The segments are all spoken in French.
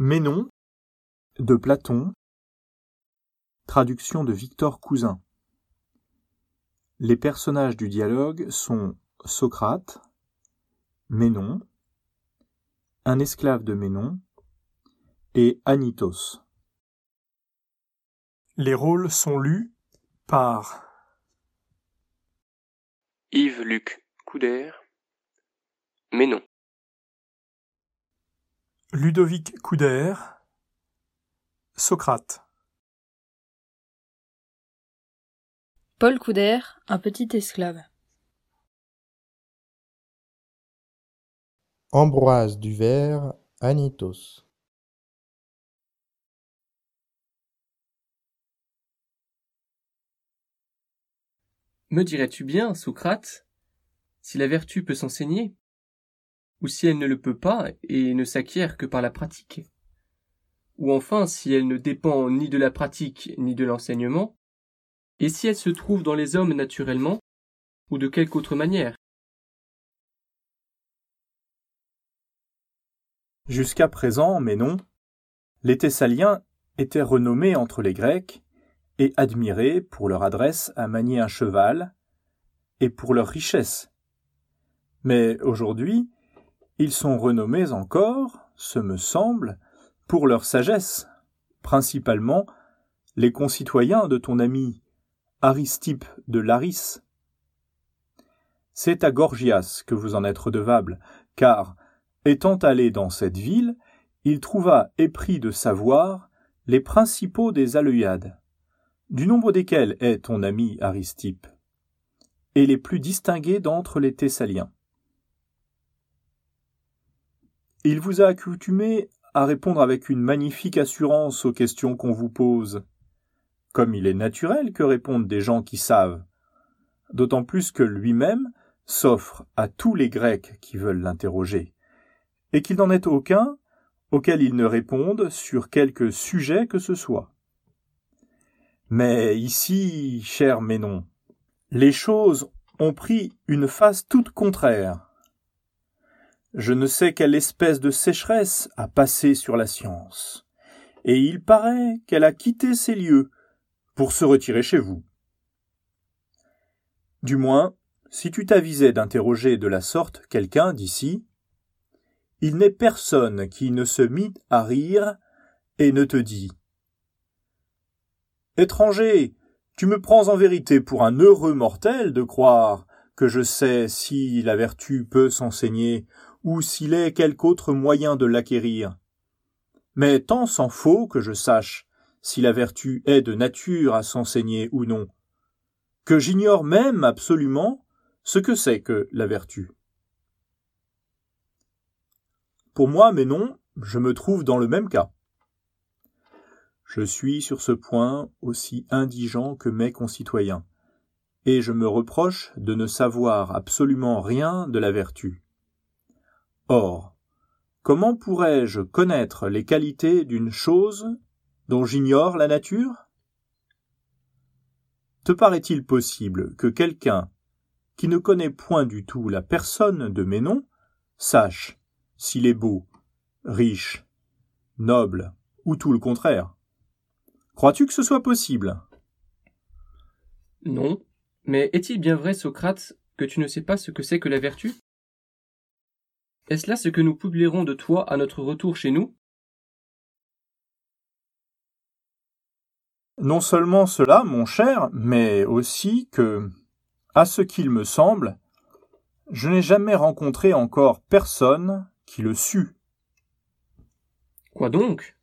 Ménon de Platon Traduction de Victor Cousin Les personnages du dialogue sont Socrate, Ménon, un esclave de Ménon et Anitos. Les rôles sont lus par Yves-Luc Couder, Ménon. Ludovic Couder, Socrate. Paul Couder, un petit esclave. Ambroise Duvert, Anitos. Me dirais-tu bien, Socrate, si la vertu peut s'enseigner? Ou si elle ne le peut pas et ne s'acquiert que par la pratique, ou enfin si elle ne dépend ni de la pratique ni de l'enseignement, et si elle se trouve dans les hommes naturellement, ou de quelque autre manière. Jusqu'à présent, mais non, les Thessaliens étaient renommés entre les Grecs et admirés pour leur adresse à manier un cheval et pour leur richesse. Mais aujourd'hui, ils sont renommés encore, ce me semble, pour leur sagesse, principalement les concitoyens de ton ami Aristippe de Laris. C'est à Gorgias que vous en êtes redevable, car, étant allé dans cette ville, il trouva épris de savoir les principaux des Aleuades, du nombre desquels est ton ami Aristippe, et les plus distingués d'entre les Thessaliens. Il vous a accoutumé à répondre avec une magnifique assurance aux questions qu'on vous pose, comme il est naturel que répondent des gens qui savent, d'autant plus que lui-même s'offre à tous les Grecs qui veulent l'interroger, et qu'il n'en est aucun auquel il ne réponde sur quelque sujet que ce soit. Mais ici, cher Ménon, les choses ont pris une face toute contraire. Je ne sais quelle espèce de sécheresse a passé sur la science, et il paraît qu'elle a quitté ces lieux pour se retirer chez vous. Du moins, si tu t'avisais d'interroger de la sorte quelqu'un d'ici, il n'est personne qui ne se mit à rire et ne te dit Étranger, tu me prends en vérité pour un heureux mortel de croire que je sais si la vertu peut s'enseigner ou s'il est quelque autre moyen de l'acquérir. Mais tant s'en faut que je sache si la vertu est de nature à s'enseigner ou non, que j'ignore même absolument ce que c'est que la vertu. Pour moi, mais non, je me trouve dans le même cas. Je suis sur ce point aussi indigent que mes concitoyens, et je me reproche de ne savoir absolument rien de la vertu. Or, comment pourrais-je connaître les qualités d'une chose dont j'ignore la nature? Te paraît-il possible que quelqu'un qui ne connaît point du tout la personne de Ménon sache s'il est beau, riche, noble ou tout le contraire? Crois-tu que ce soit possible? Non, mais est-il bien vrai, Socrate, que tu ne sais pas ce que c'est que la vertu? Est-ce là ce que nous publierons de toi à notre retour chez nous? Non seulement cela, mon cher, mais aussi que, à ce qu'il me semble, je n'ai jamais rencontré encore personne qui le sût. Quoi donc?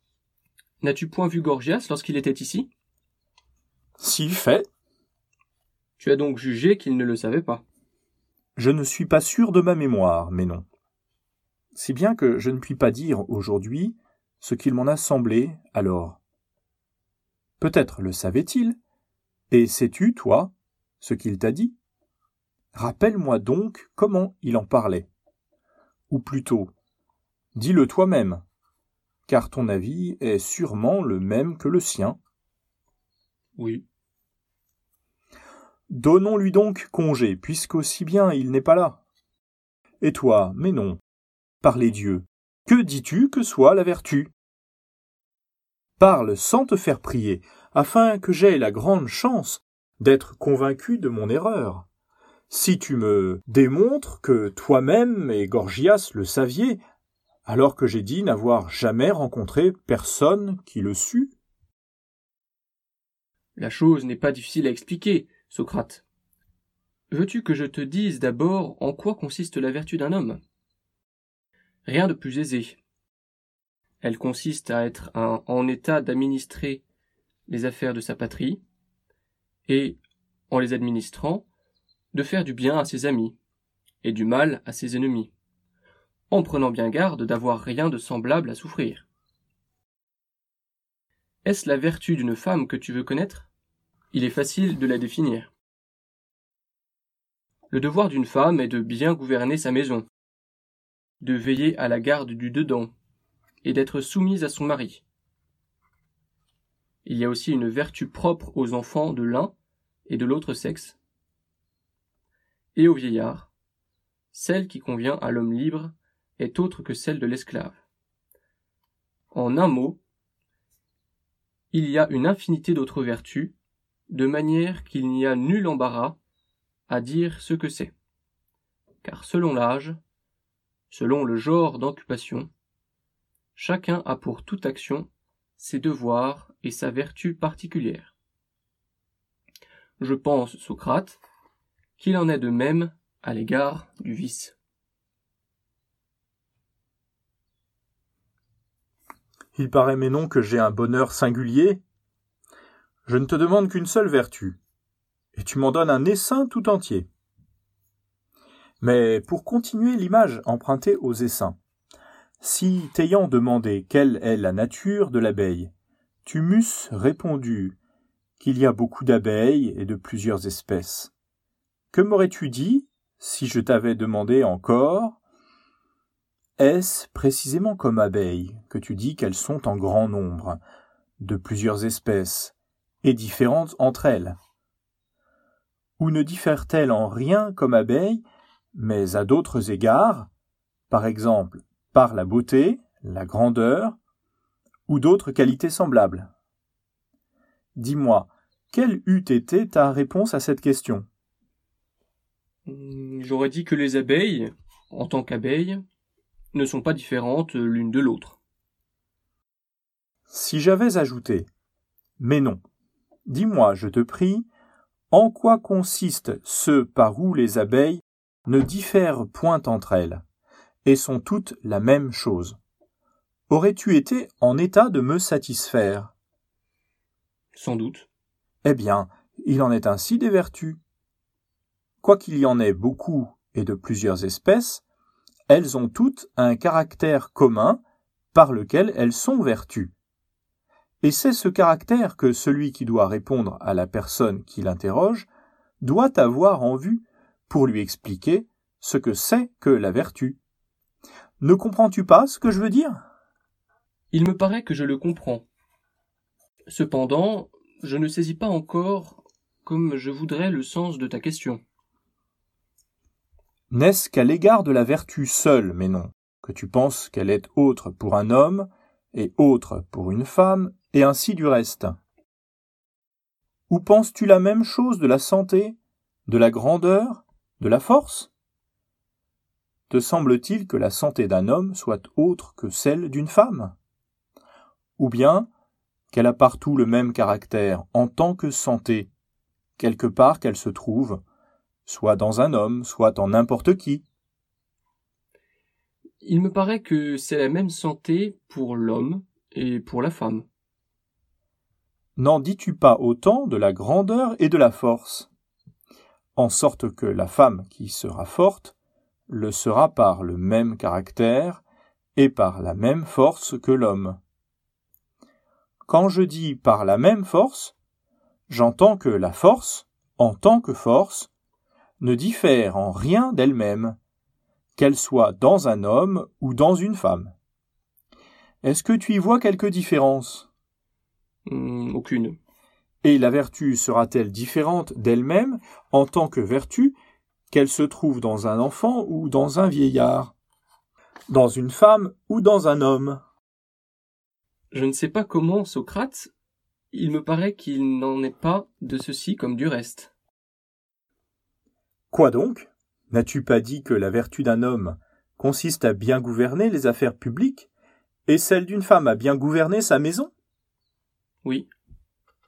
N'as-tu point vu Gorgias lorsqu'il était ici? Si fait. Tu as donc jugé qu'il ne le savait pas. Je ne suis pas sûr de ma mémoire, mais non si bien que je ne puis pas dire aujourd'hui ce qu'il m'en a semblé alors. Peut-être le savait-il, et sais-tu, toi, ce qu'il t'a dit? Rappelle-moi donc comment il en parlait. Ou plutôt, dis-le toi-même, car ton avis est sûrement le même que le sien. Oui. Donnons-lui donc congé, puisqu'aussi bien il n'est pas là. Et toi, mais non, par les dieux. Que dis-tu que soit la vertu? Parle sans te faire prier, afin que j'aie la grande chance d'être convaincu de mon erreur. Si tu me démontres que toi-même et Gorgias le saviez, alors que j'ai dit n'avoir jamais rencontré personne qui le sût. La chose n'est pas difficile à expliquer, Socrate. Veux-tu que je te dise d'abord en quoi consiste la vertu d'un homme? Rien de plus aisé. Elle consiste à être en état d'administrer les affaires de sa patrie, et, en les administrant, de faire du bien à ses amis, et du mal à ses ennemis, en prenant bien garde d'avoir rien de semblable à souffrir. Est-ce la vertu d'une femme que tu veux connaître? Il est facile de la définir. Le devoir d'une femme est de bien gouverner sa maison, de veiller à la garde du dedans, et d'être soumise à son mari. Il y a aussi une vertu propre aux enfants de l'un et de l'autre sexe, et aux vieillards, celle qui convient à l'homme libre est autre que celle de l'esclave. En un mot, il y a une infinité d'autres vertus, de manière qu'il n'y a nul embarras à dire ce que c'est. Car selon l'âge, selon le genre d'occupation, chacun a pour toute action ses devoirs et sa vertu particulière. Je pense, Socrate, qu'il en est de même à l'égard du vice. Il paraît mais non que j'ai un bonheur singulier. Je ne te demande qu'une seule vertu, et tu m'en donnes un essaim tout entier. Mais pour continuer l'image empruntée aux essaims, si, t'ayant demandé quelle est la nature de l'abeille, tu m'eusses répondu qu'il y a beaucoup d'abeilles et de plusieurs espèces, que m'aurais-tu dit si je t'avais demandé encore Est-ce précisément comme abeilles que tu dis qu'elles sont en grand nombre, de plusieurs espèces, et différentes entre elles? Ou ne diffèrent-elles en rien comme abeilles, mais à d'autres égards, par exemple par la beauté, la grandeur, ou d'autres qualités semblables Dis-moi, quelle eût été ta réponse à cette question? Hmm, j'aurais dit que les abeilles, en tant qu'abeilles, ne sont pas différentes l'une de l'autre. Si j'avais ajouté Mais non. Dis-moi, je te prie, en quoi consiste ce par où les abeilles ne diffèrent point entre elles, et sont toutes la même chose Aurais-tu été en état de me satisfaire? Sans doute. Eh bien, il en est ainsi des vertus. Quoiqu'il y en ait beaucoup et de plusieurs espèces, elles ont toutes un caractère commun par lequel elles sont vertus. Et c'est ce caractère que celui qui doit répondre à la personne qui l'interroge doit avoir en vue pour lui expliquer ce que c'est que la vertu. Ne comprends-tu pas ce que je veux dire? Il me paraît que je le comprends. Cependant, je ne saisis pas encore comme je voudrais le sens de ta question. N'est-ce qu'à l'égard de la vertu seule, mais non, que tu penses qu'elle est autre pour un homme, et autre pour une femme, et ainsi du reste? Ou penses-tu la même chose de la santé, de la grandeur, de la force? Te semble-t-il que la santé d'un homme soit autre que celle d'une femme? Ou bien qu'elle a partout le même caractère en tant que santé, quelque part qu'elle se trouve, soit dans un homme, soit en n'importe qui? Il me paraît que c'est la même santé pour l'homme et pour la femme. N'en dis-tu pas autant de la grandeur et de la force? En sorte que la femme qui sera forte le sera par le même caractère et par la même force que l'homme. Quand je dis par la même force, j'entends que la force, en tant que force, ne diffère en rien d'elle-même, qu'elle soit dans un homme ou dans une femme. Est-ce que tu y vois quelque différence? Hmm, Aucune. Et la vertu sera-t-elle différente d'elle-même en tant que vertu qu'elle se trouve dans un enfant ou dans un vieillard? Dans une femme ou dans un homme? Je ne sais pas comment, Socrate, il me paraît qu'il n'en est pas de ceci comme du reste. Quoi donc? N'as-tu pas dit que la vertu d'un homme consiste à bien gouverner les affaires publiques et celle d'une femme à bien gouverner sa maison? Oui,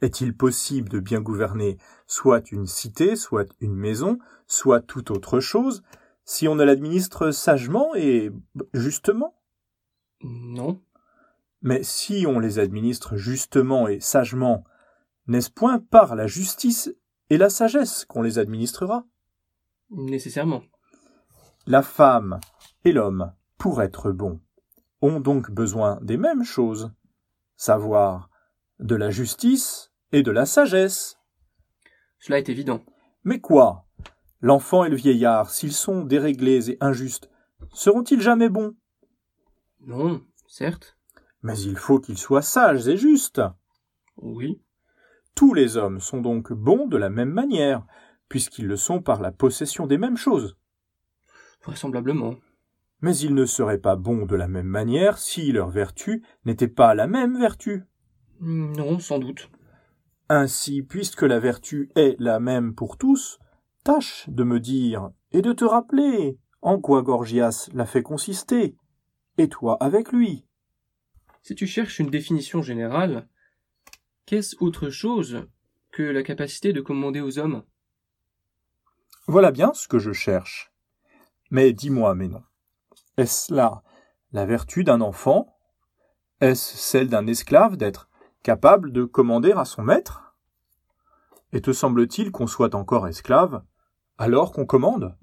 Est-il possible de bien gouverner soit une cité, soit une maison, soit toute autre chose, si on ne l'administre sagement et justement? Non, Mais si on les administre justement et sagement, n'est-ce point par la justice et la sagesse qu'on les administrera? Nécessairement. La femme et l'homme, pour être bons, ont donc besoin des mêmes choses, savoir de la justice et de la sagesse. Cela est évident. Mais quoi? L'enfant et le vieillard, s'ils sont déréglés et injustes, seront-ils jamais bons? Non, certes. Mais il faut qu'ils soient sages et justes. Oui, Tous les hommes sont donc bons de la même manière, puisqu'ils le sont par la possession des mêmes choses. vraisemblablement. Mais ils ne seraient pas bons de la même manière si leur vertu n'était pas la même vertu. Non, sans doute. Ainsi, puisque la vertu est la même pour tous, tâche de me dire et de te rappeler en quoi Gorgias l'a fait consister, et toi avec lui. Si tu cherches une définition générale, qu'est-ce autre chose que la capacité de commander aux hommes? Voilà bien ce que je cherche. Mais dis-moi, mais non. Est-ce là la vertu d'un enfant? Est-ce celle d'un esclave d'être capable de commander à son maître? Et te semble-t-il qu'on soit encore esclave alors qu'on commande?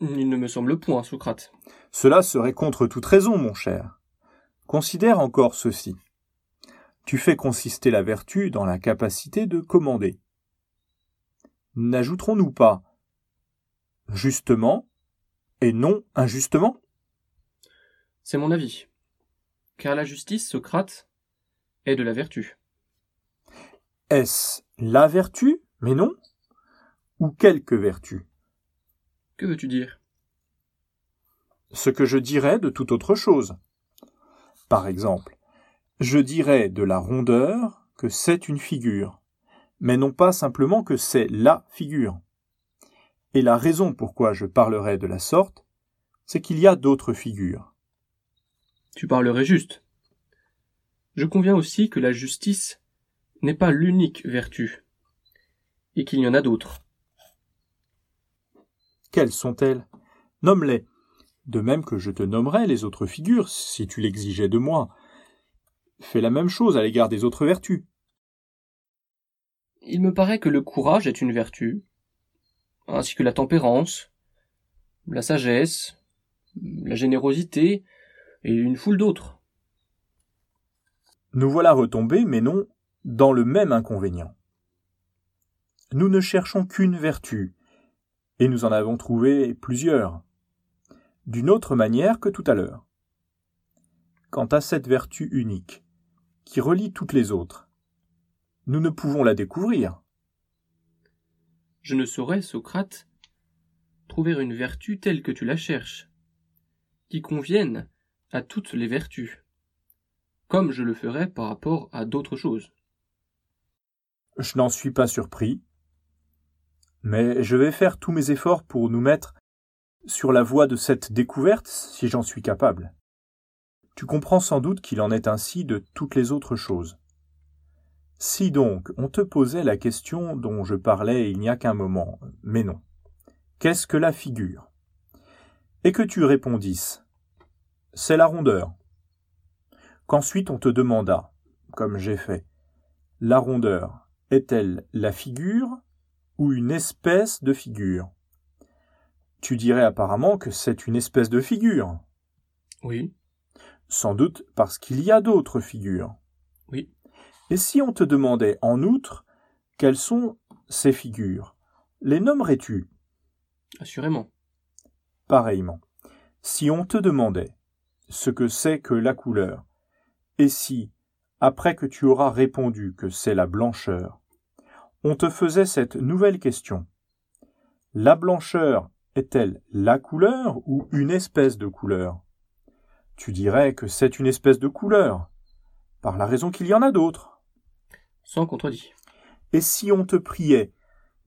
Il ne me semble point, Socrate. Cela serait contre toute raison, mon cher. Considère encore ceci. Tu fais consister la vertu dans la capacité de commander. N'ajouterons-nous pas justement et non injustement? C'est mon avis. Car la justice, Socrate, est de la vertu. Est-ce la vertu, mais non? Ou quelque vertu? Que veux-tu dire? Ce que je dirais de toute autre chose. Par exemple, je dirais de la rondeur que c'est une figure, mais non pas simplement que c'est la figure. Et la raison pourquoi je parlerai de la sorte, c'est qu'il y a d'autres figures. Tu parlerais juste. Je conviens aussi que la justice n'est pas l'unique vertu, et qu'il y en a d'autres. Quelles sont-elles? Nomme-les. De même que je te nommerai les autres figures, si tu l'exigeais de moi. Fais la même chose à l'égard des autres vertus. Il me paraît que le courage est une vertu, ainsi que la tempérance, la sagesse, la générosité, et une foule d'autres. Nous voilà retombés, mais non dans le même inconvénient. Nous ne cherchons qu'une vertu, et nous en avons trouvé plusieurs, d'une autre manière que tout à l'heure. Quant à cette vertu unique, qui relie toutes les autres, nous ne pouvons la découvrir. Je ne saurais, Socrate, trouver une vertu telle que tu la cherches, qui convienne à toutes les vertus, comme je le ferais par rapport à d'autres choses. Je n'en suis pas surpris, mais je vais faire tous mes efforts pour nous mettre sur la voie de cette découverte si j'en suis capable. Tu comprends sans doute qu'il en est ainsi de toutes les autres choses. Si donc on te posait la question dont je parlais il n'y a qu'un moment, mais non. Qu'est-ce que la figure? Et que tu répondisses? C'est la rondeur. Qu'ensuite on te demanda, comme j'ai fait, la rondeur est-elle la figure ou une espèce de figure? Tu dirais apparemment que c'est une espèce de figure. Oui, Sans doute parce qu'il y a d'autres figures. Oui. Et si on te demandait en outre quelles sont ces figures, les nommerais-tu? Assurément. pareillement Si on te demandait ce que c'est que la couleur, et si, après que tu auras répondu que c'est la blancheur, on te faisait cette nouvelle question. La blancheur est-elle la couleur ou une espèce de couleur? Tu dirais que c'est une espèce de couleur. par la raison qu'il y en a d'autres. Sans contredit. Et si on te priait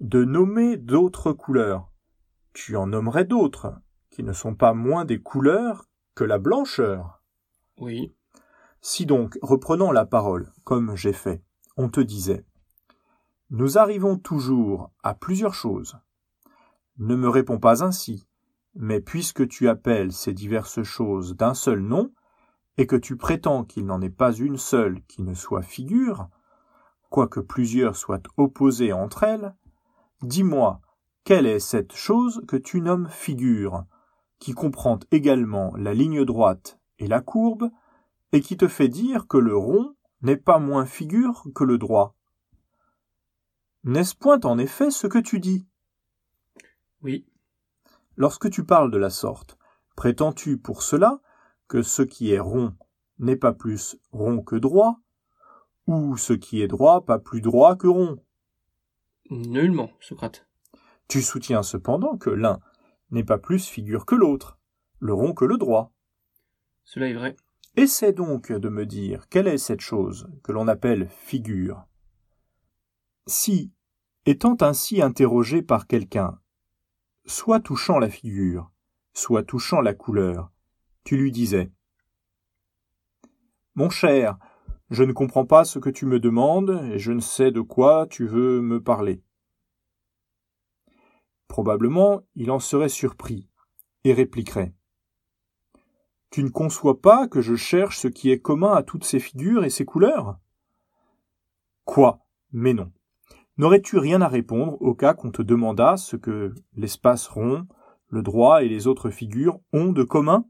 de nommer d'autres couleurs, tu en nommerais d'autres, qui ne sont pas moins des couleurs que la blancheur? Oui. Si donc, reprenant la parole, comme j'ai fait, on te disait Nous arrivons toujours à plusieurs choses. Ne me réponds pas ainsi, mais puisque tu appelles ces diverses choses d'un seul nom, et que tu prétends qu'il n'en est pas une seule qui ne soit figure, quoique plusieurs soient opposées entre elles, dis-moi, quelle est cette chose que tu nommes figure, qui comprend également la ligne droite et la courbe, et qui te fait dire que le rond n'est pas moins figure que le droit. N'est-ce point en effet ce que tu dis? Oui. Lorsque tu parles de la sorte, prétends-tu pour cela que ce qui est rond n'est pas plus rond que droit, ou ce qui est droit pas plus droit que rond? Nullement, Socrate. Tu soutiens cependant que l'un n'est pas plus figure que l'autre, le rond que le droit. Cela est vrai. Essaie donc de me dire quelle est cette chose que l'on appelle figure. Si, étant ainsi interrogé par quelqu'un, soit touchant la figure, soit touchant la couleur, tu lui disais Mon cher, je ne comprends pas ce que tu me demandes et je ne sais de quoi tu veux me parler. Probablement il en serait surpris et répliquerait Tu ne conçois pas que je cherche ce qui est commun à toutes ces figures et ces couleurs? Quoi? Mais non. N'aurais-tu rien à répondre au cas qu'on te demandât ce que l'espace rond, le droit et les autres figures ont de commun?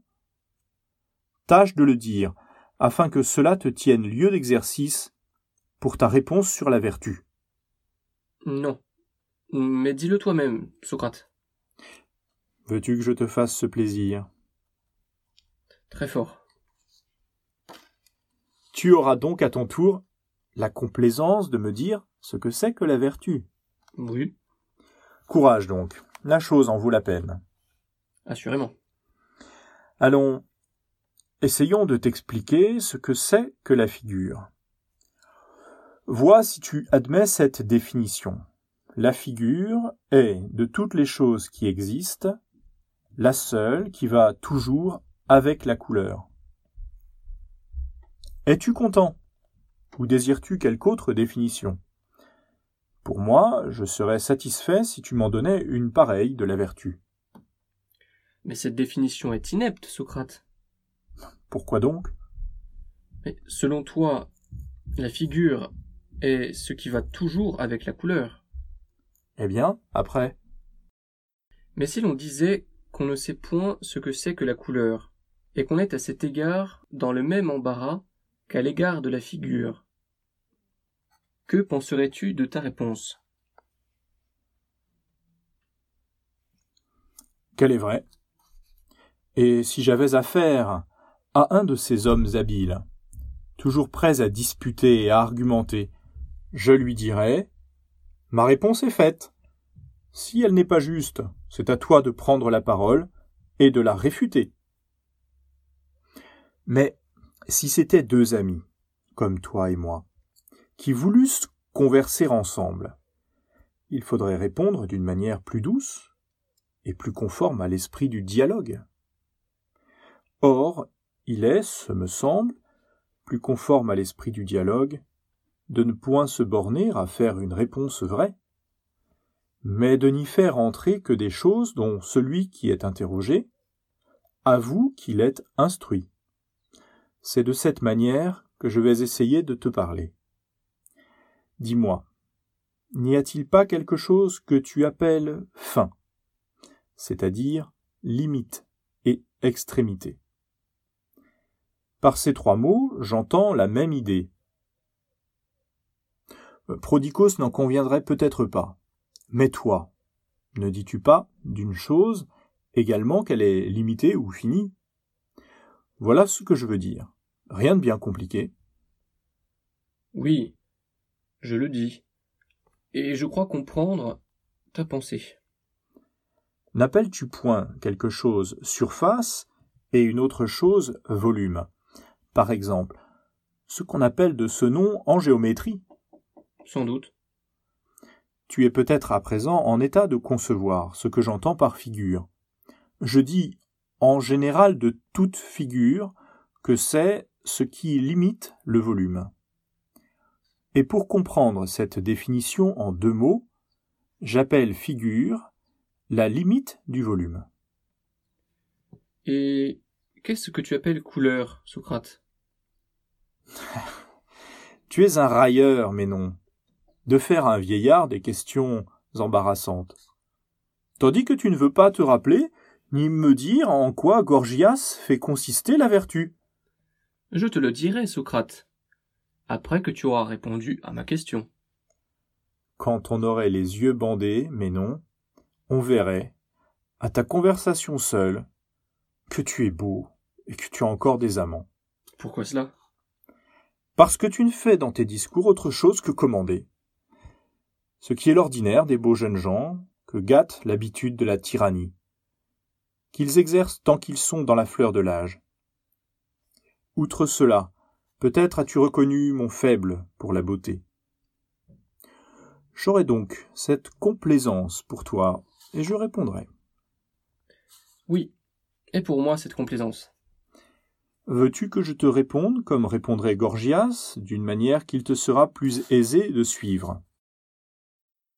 Tâche de le dire, afin que cela te tienne lieu d'exercice pour ta réponse sur la vertu. Non. Mais dis-le toi-même, Socrate. Veux-tu que je te fasse ce plaisir? Très fort. Tu auras donc à ton tour la complaisance de me dire ce que c'est que la vertu. Oui, Courage donc, la chose en vaut la peine. assurément. Allons, essayons de t'expliquer ce que c'est que la figure. Vois si tu admets cette définition. La figure est, de toutes les choses qui existent, la seule qui va toujours avec la couleur. Es-tu content? Ou désires-tu quelque autre définition? Pour moi, je serais satisfait si tu m'en donnais une pareille de la vertu. Mais cette définition est inepte, Socrate. Pourquoi donc? Mais selon toi, la figure est ce qui va toujours avec la couleur. Eh bien, après, Mais si l'on disait qu'on ne sait point ce que c'est que la couleur, et qu'on est à cet égard dans le même embarras qu'à l'égard de la figure, que penserais-tu de ta réponse? Qu'elle est vraie. Et si j'avais affaire à un de ces hommes habiles, toujours prêts à disputer et à argumenter, je lui dirais Ma réponse est faite. Si elle n'est pas juste, c'est à toi de prendre la parole et de la réfuter. Mais si c'étaient deux amis, comme toi et moi, qui voulussent converser ensemble, il faudrait répondre d'une manière plus douce et plus conforme à l'esprit du dialogue. Or, il est, ce me semble, plus conforme à l'esprit du dialogue, de ne point se borner à faire une réponse vraie, mais de n'y faire entrer que des choses dont celui qui est interrogé avoue qu'il est instruit. C'est de cette manière que je vais essayer de te parler. Dis-moi, n'y a-t-il pas quelque chose que tu appelles fin, c'est-à-dire limite et extrémité? Par ces trois mots, j'entends la même idée. Prodicos n'en conviendrait peut-être pas. Mais toi, ne dis-tu pas d'une chose également qu'elle est limitée ou finie? Voilà ce que je veux dire. Rien de bien compliqué. Oui, je le dis. Et je crois comprendre ta pensée. N'appelles-tu point quelque chose surface et une autre chose volume? Par exemple, ce qu'on appelle de ce nom en géométrie. Sans doute. Tu es peut-être à présent en état de concevoir ce que j'entends par figure. Je dis en général de toute figure que c'est ce qui limite le volume. Et pour comprendre cette définition en deux mots, j'appelle figure la limite du volume. Et qu'est-ce que tu appelles couleur, Socrate? Tu es un railleur, mais non. De faire un vieillard des questions embarrassantes. Tandis que tu ne veux pas te rappeler, ni me dire en quoi Gorgias fait consister la vertu. Je te le dirai, Socrate, après que tu auras répondu à ma question. Quand on aurait les yeux bandés, mais non, on verrait, à ta conversation seule, que tu es beau et que tu as encore des amants. Pourquoi cela? Parce que tu ne fais dans tes discours autre chose que commander. Ce qui est l'ordinaire des beaux jeunes gens, que gâte l'habitude de la tyrannie, qu'ils exercent tant qu'ils sont dans la fleur de l'âge. Outre cela, peut-être as-tu reconnu mon faible pour la beauté. J'aurai donc cette complaisance pour toi, et je répondrai. Oui, et pour moi cette complaisance. Veux-tu que je te réponde comme répondrait Gorgias, d'une manière qu'il te sera plus aisé de suivre?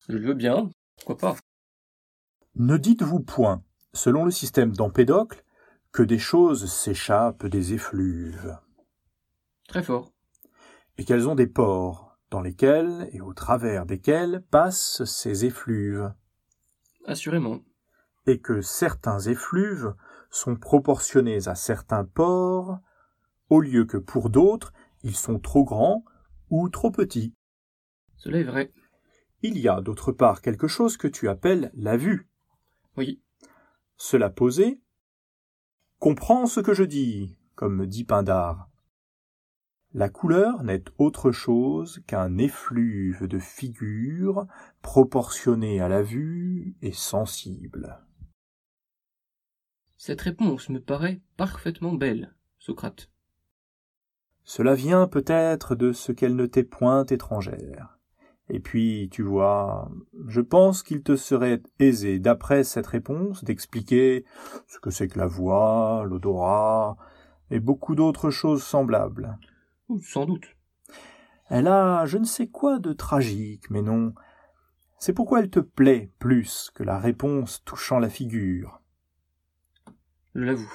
Je le veux bien, pourquoi pas? Ne dites-vous point, selon le système d'Empédocle, que des choses s'échappent des effluves, Très fort. et qu'elles ont des pores, dans lesquels et au travers desquels passent ces effluves, Assurément. et que certains effluves sont proportionnés à certains pores, au lieu que pour d'autres ils sont trop grands ou trop petits. Cela est vrai. Il y a d'autre part quelque chose que tu appelles la vue. Oui. Cela posé, comprends ce que je dis, comme dit Pindare. La couleur n'est autre chose qu'un effluve de figures proportionné à la vue et sensible. Cette réponse me paraît parfaitement belle, Socrate. Cela vient peut-être de ce qu'elle ne t'est point étrangère. Et puis, tu vois, je pense qu'il te serait aisé, d'après cette réponse, d'expliquer ce que c'est que la voix, l'odorat, et beaucoup d'autres choses semblables. Sans doute. Elle a je ne sais quoi de tragique, mais non. C'est pourquoi elle te plaît plus que la réponse touchant la figure. Je l'avoue.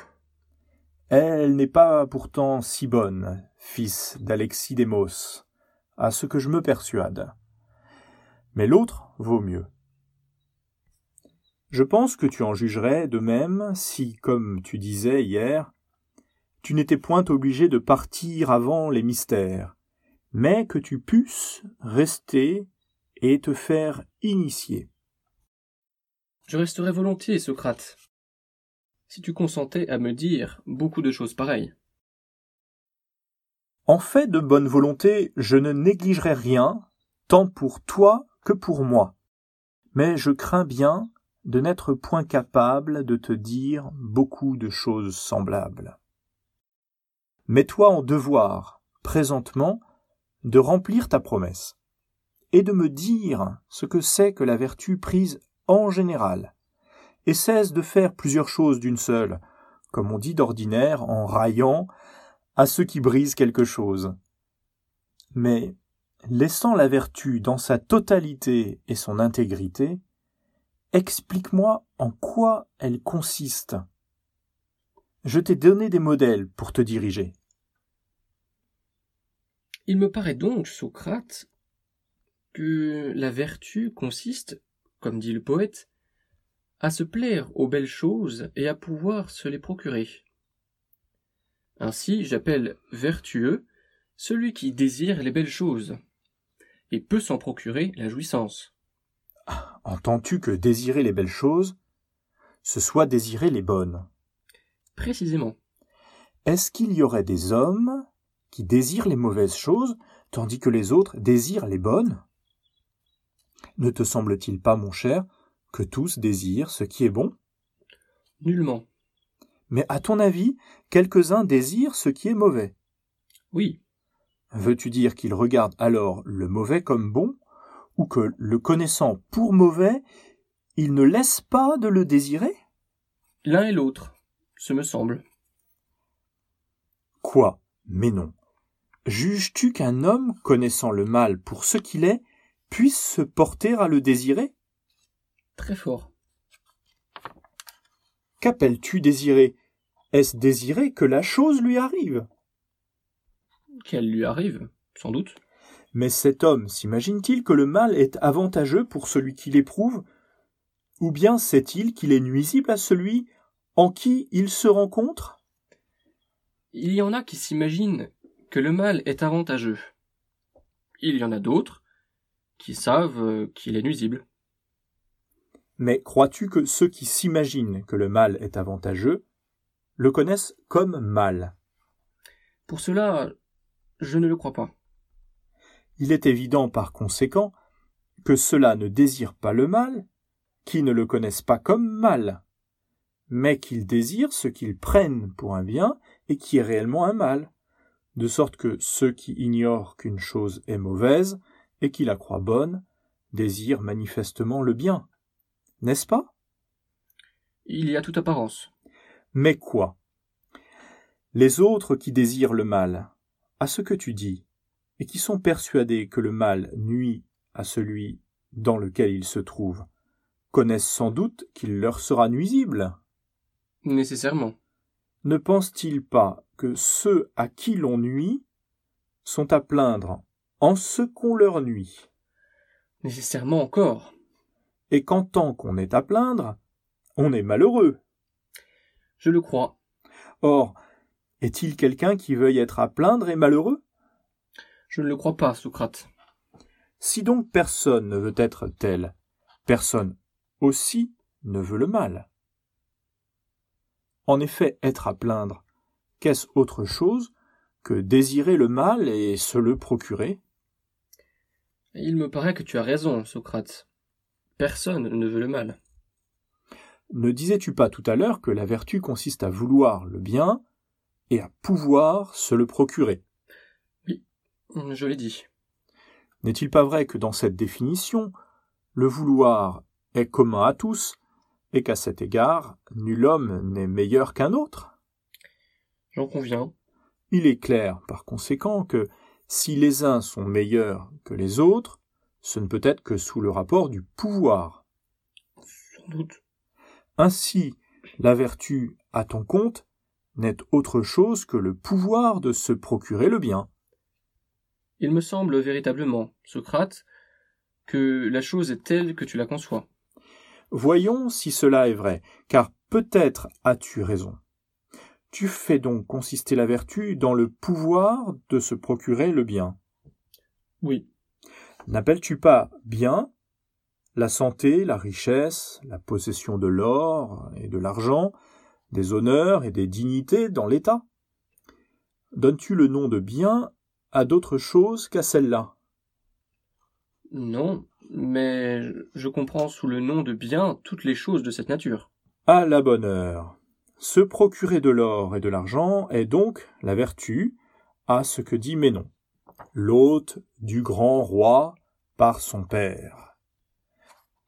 Elle n'est pas pourtant si bonne, fils d'Alexidémos, à ce que je me persuade. Mais l'autre vaut mieux. Je pense que tu en jugerais de même si, comme tu disais hier, tu n'étais point obligé de partir avant les mystères, mais que tu pusses rester et te faire initier. Je resterais volontiers, Socrate, si tu consentais à me dire beaucoup de choses pareilles. En fait de bonne volonté, je ne négligerai rien, tant pour toi que pour moi. Mais je crains bien de n'être point capable de te dire beaucoup de choses semblables. Mets-toi en devoir, présentement, de remplir ta promesse, et de me dire ce que c'est que la vertu prise en général, et cesse de faire plusieurs choses d'une seule, comme on dit d'ordinaire en raillant à ceux qui brisent quelque chose. Mais, laissant la vertu dans sa totalité et son intégrité, explique-moi en quoi elle consiste. Je t'ai donné des modèles pour te diriger. Il me paraît donc, Socrate, que la vertu consiste, comme dit le poète, à se plaire aux belles choses et à pouvoir se les procurer. Ainsi j'appelle vertueux celui qui désire les belles choses et peut s'en procurer la jouissance. Entends-tu que désirer les belles choses, ce soit désirer les bonnes? Précisément. Est-ce qu'il y aurait des hommes qui désirent les mauvaises choses, tandis que les autres désirent les bonnes? Ne te semble-t-il pas, mon cher, que tous désirent ce qui est bon? Nullement. Mais à ton avis, quelques-uns désirent ce qui est mauvais? Oui. Veux-tu dire qu'il regarde alors le mauvais comme bon, ou que, le connaissant pour mauvais, il ne laisse pas de le désirer? L'un et l'autre, ce me semble. Quoi? Mais non. Juges-tu qu'un homme, connaissant le mal pour ce qu'il est, puisse se porter à le désirer? Très fort. Qu'appelles-tu désirer? Est-ce désirer que la chose lui arrive? Qu'elle lui arrive, sans doute. Mais cet homme s'imagine-t-il que le mal est avantageux pour celui qui l'éprouve? Ou bien sait-il qu'il est nuisible à celui en qui il se rencontre? Il y en a qui s'imaginent que le mal est avantageux. Il y en a d'autres qui savent euh, qu'il est nuisible. Mais crois-tu que ceux qui s'imaginent que le mal est avantageux le connaissent comme mal? Pour cela, je ne le crois pas. Il est évident par conséquent que ceux-là ne désirent pas le mal, qui ne le connaissent pas comme mal, mais qu'ils désirent ce qu'ils prennent pour un bien et qui est réellement un mal, de sorte que ceux qui ignorent qu'une chose est mauvaise et qui la croient bonne désirent manifestement le bien. N'est-ce pas? Il y a toute apparence. Mais quoi? Les autres qui désirent le mal, à ce que tu dis, et qui sont persuadés que le mal nuit à celui dans lequel ils se trouvent, connaissent sans doute qu'il leur sera nuisible. Nécessairement. Ne pensent-ils pas que ceux à qui l'on nuit sont à plaindre en ce qu'on leur nuit, Nécessairement encore. et qu'en tant qu'on est à plaindre, on est malheureux Je le crois. Or, est-il quelqu'un qui veuille être à plaindre et malheureux? Je ne le crois pas, Socrate. Si donc personne ne veut être tel, personne aussi ne veut le mal. En effet, être à plaindre, qu'est-ce autre chose que désirer le mal et se le procurer? Il me paraît que tu as raison, Socrate. Personne ne veut le mal. Ne disais-tu pas tout à l'heure que la vertu consiste à vouloir le bien et à pouvoir se le procurer Je l'ai dit. N'est-il pas vrai que dans cette définition, le vouloir est commun à tous, et qu'à cet égard, nul homme n'est meilleur qu'un autre? J'en conviens. Il est clair, par conséquent, que si les uns sont meilleurs que les autres, ce ne peut être que sous le rapport du pouvoir. Sans doute. Ainsi, la vertu, à ton compte, n'est autre chose que le pouvoir de se procurer le bien. Il me semble véritablement, Socrate, que la chose est telle que tu la conçois. Voyons si cela est vrai, car peut-être as-tu raison. Tu fais donc consister la vertu dans le pouvoir de se procurer le bien. Oui. N'appelles-tu pas bien la santé, la richesse, la possession de l'or et de l'argent, des honneurs et des dignités dans l'État Donnes-tu le nom de bien à d'autres choses qu'à celle-là Non, mais je comprends sous le nom de bien toutes les choses de cette nature. À la bonne heure. Se procurer de l'or et de l'argent est donc la vertu, à ce que dit Ménon, l'hôte du grand roi par son père.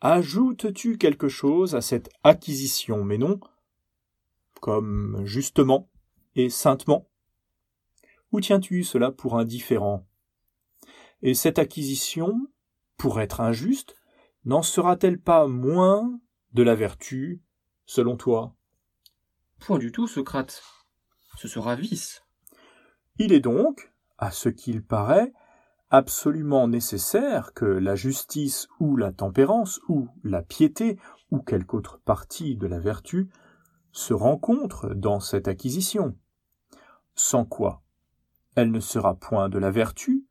Ajoutes-tu quelque chose à cette acquisition, Ménon, comme justement et saintement? Ou tiens-tu cela pour indifférent? Et cette acquisition, pour être injuste, n'en sera-t-elle pas moins de la vertu, selon toi? Point du tout, Socrate. Ce sera vice. Il est donc, à ce qu'il paraît, absolument nécessaire que la justice ou la tempérance ou la piété ou quelque autre partie de la vertu se rencontre dans cette acquisition. Sans quoi elle ne sera point de la vertu,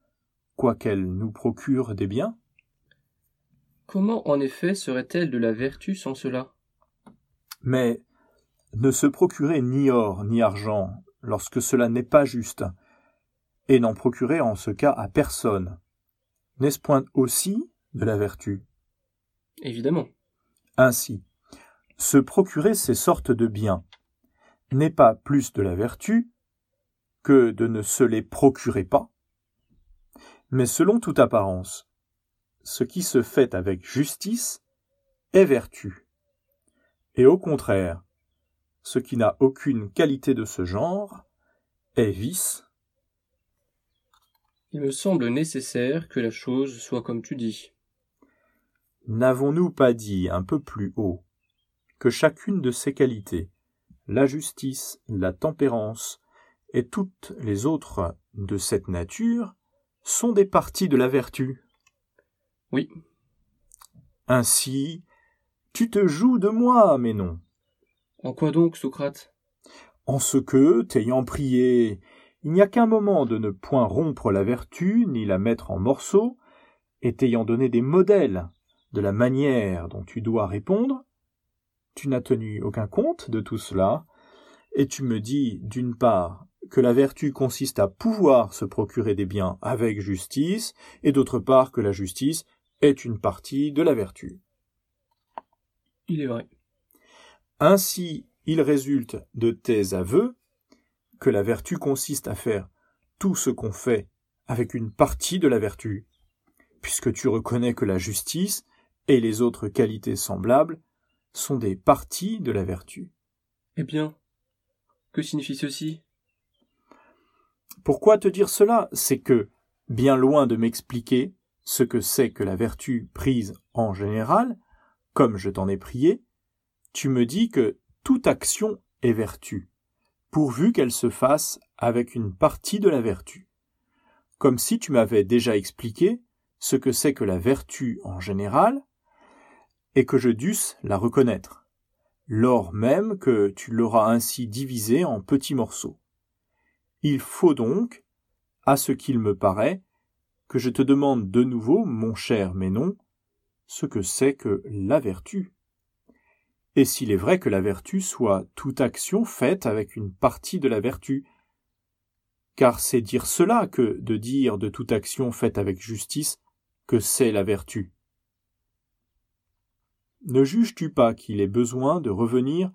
quoiqu'elle nous procure des biens. Comment en effet serait-elle de la vertu sans cela? Mais ne se procurer ni or ni argent lorsque cela n'est pas juste, et n'en procurer en ce cas à personne, n'est-ce point aussi de la vertu? Évidemment. Ainsi, se procurer ces sortes de biens n'est pas plus de la vertu que de ne se les procurer pas, Mais selon toute apparence, ce qui se fait avec justice est vertu. Et au contraire, ce qui n'a aucune qualité de ce genre est vice. Il me semble nécessaire que la chose soit comme tu dis. N'avons-nous pas dit un peu plus haut que chacune de ces qualités, la justice, la tempérance et toutes les autres de cette nature, sont des parties de la vertu Oui. Ainsi, tu te joues de moi, mais non. En quoi donc, Socrate? En ce que, t'ayant prié, il n'y a qu'un moment de ne point rompre la vertu, ni la mettre en morceaux, et t'ayant donné des modèles de la manière dont tu dois répondre, tu n'as tenu aucun compte de tout cela, et tu me dis, d'une part, que la vertu consiste à pouvoir se procurer des biens avec justice, et d'autre part que la justice est une partie de la vertu. Il est vrai. Ainsi, il résulte de tes aveux que la vertu consiste à faire tout ce qu'on fait avec une partie de la vertu, puisque tu reconnais que la justice et les autres qualités semblables sont des parties de la vertu. Eh bien, que signifie ceci? Pourquoi te dire cela? C'est que, bien loin de m'expliquer ce que c'est que la vertu prise en général, comme je t'en ai prié, tu me dis que toute action est vertu, pourvu qu'elle se fasse avec une partie de la vertu. Comme si tu m'avais déjà expliqué ce que c'est que la vertu en général, et que je dusse la reconnaître, lors même que tu l'auras ainsi divisée en petits morceaux. Il faut donc, à ce qu'il me paraît, que je te demande de nouveau, mon cher Ménon, ce que c'est que la vertu. Et s'il est vrai que la vertu soit toute action faite avec une partie de la vertu, car c'est dire cela que de dire de toute action faite avec justice que c'est la vertu. Ne juges-tu pas qu'il est besoin de revenir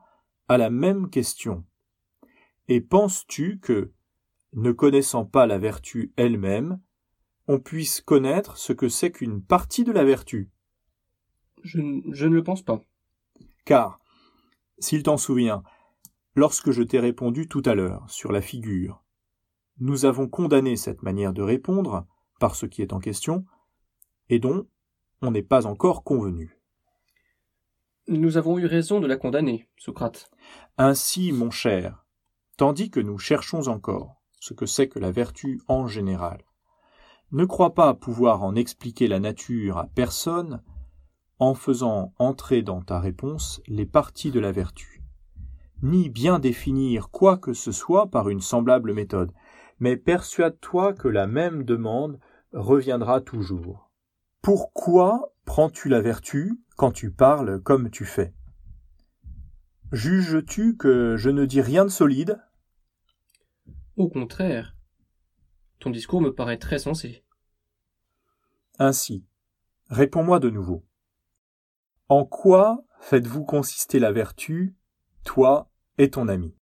à la même question? Et penses-tu que, ne connaissant pas la vertu elle-même, on puisse connaître ce que c'est qu'une partie de la vertu? Je, je ne le pense pas. Car, s'il t'en souvient, lorsque je t'ai répondu tout à l'heure sur la figure, nous avons condamné cette manière de répondre par ce qui est en question, et dont on n'est pas encore convenu. Nous avons eu raison de la condamner, Socrate. Ainsi, mon cher, tandis que nous cherchons encore ce que c'est que la vertu en général, ne crois pas pouvoir en expliquer la nature à personne en faisant entrer dans ta réponse les parties de la vertu, ni bien définir quoi que ce soit par une semblable méthode, mais persuade-toi que la même demande reviendra toujours. Pourquoi prends-tu la vertu quand tu parles comme tu fais? Juges-tu que je ne dis rien de solide? Au contraire, ton discours me paraît très sensé. Ainsi, réponds-moi de nouveau. En quoi faites-vous consister la vertu, toi et ton ami?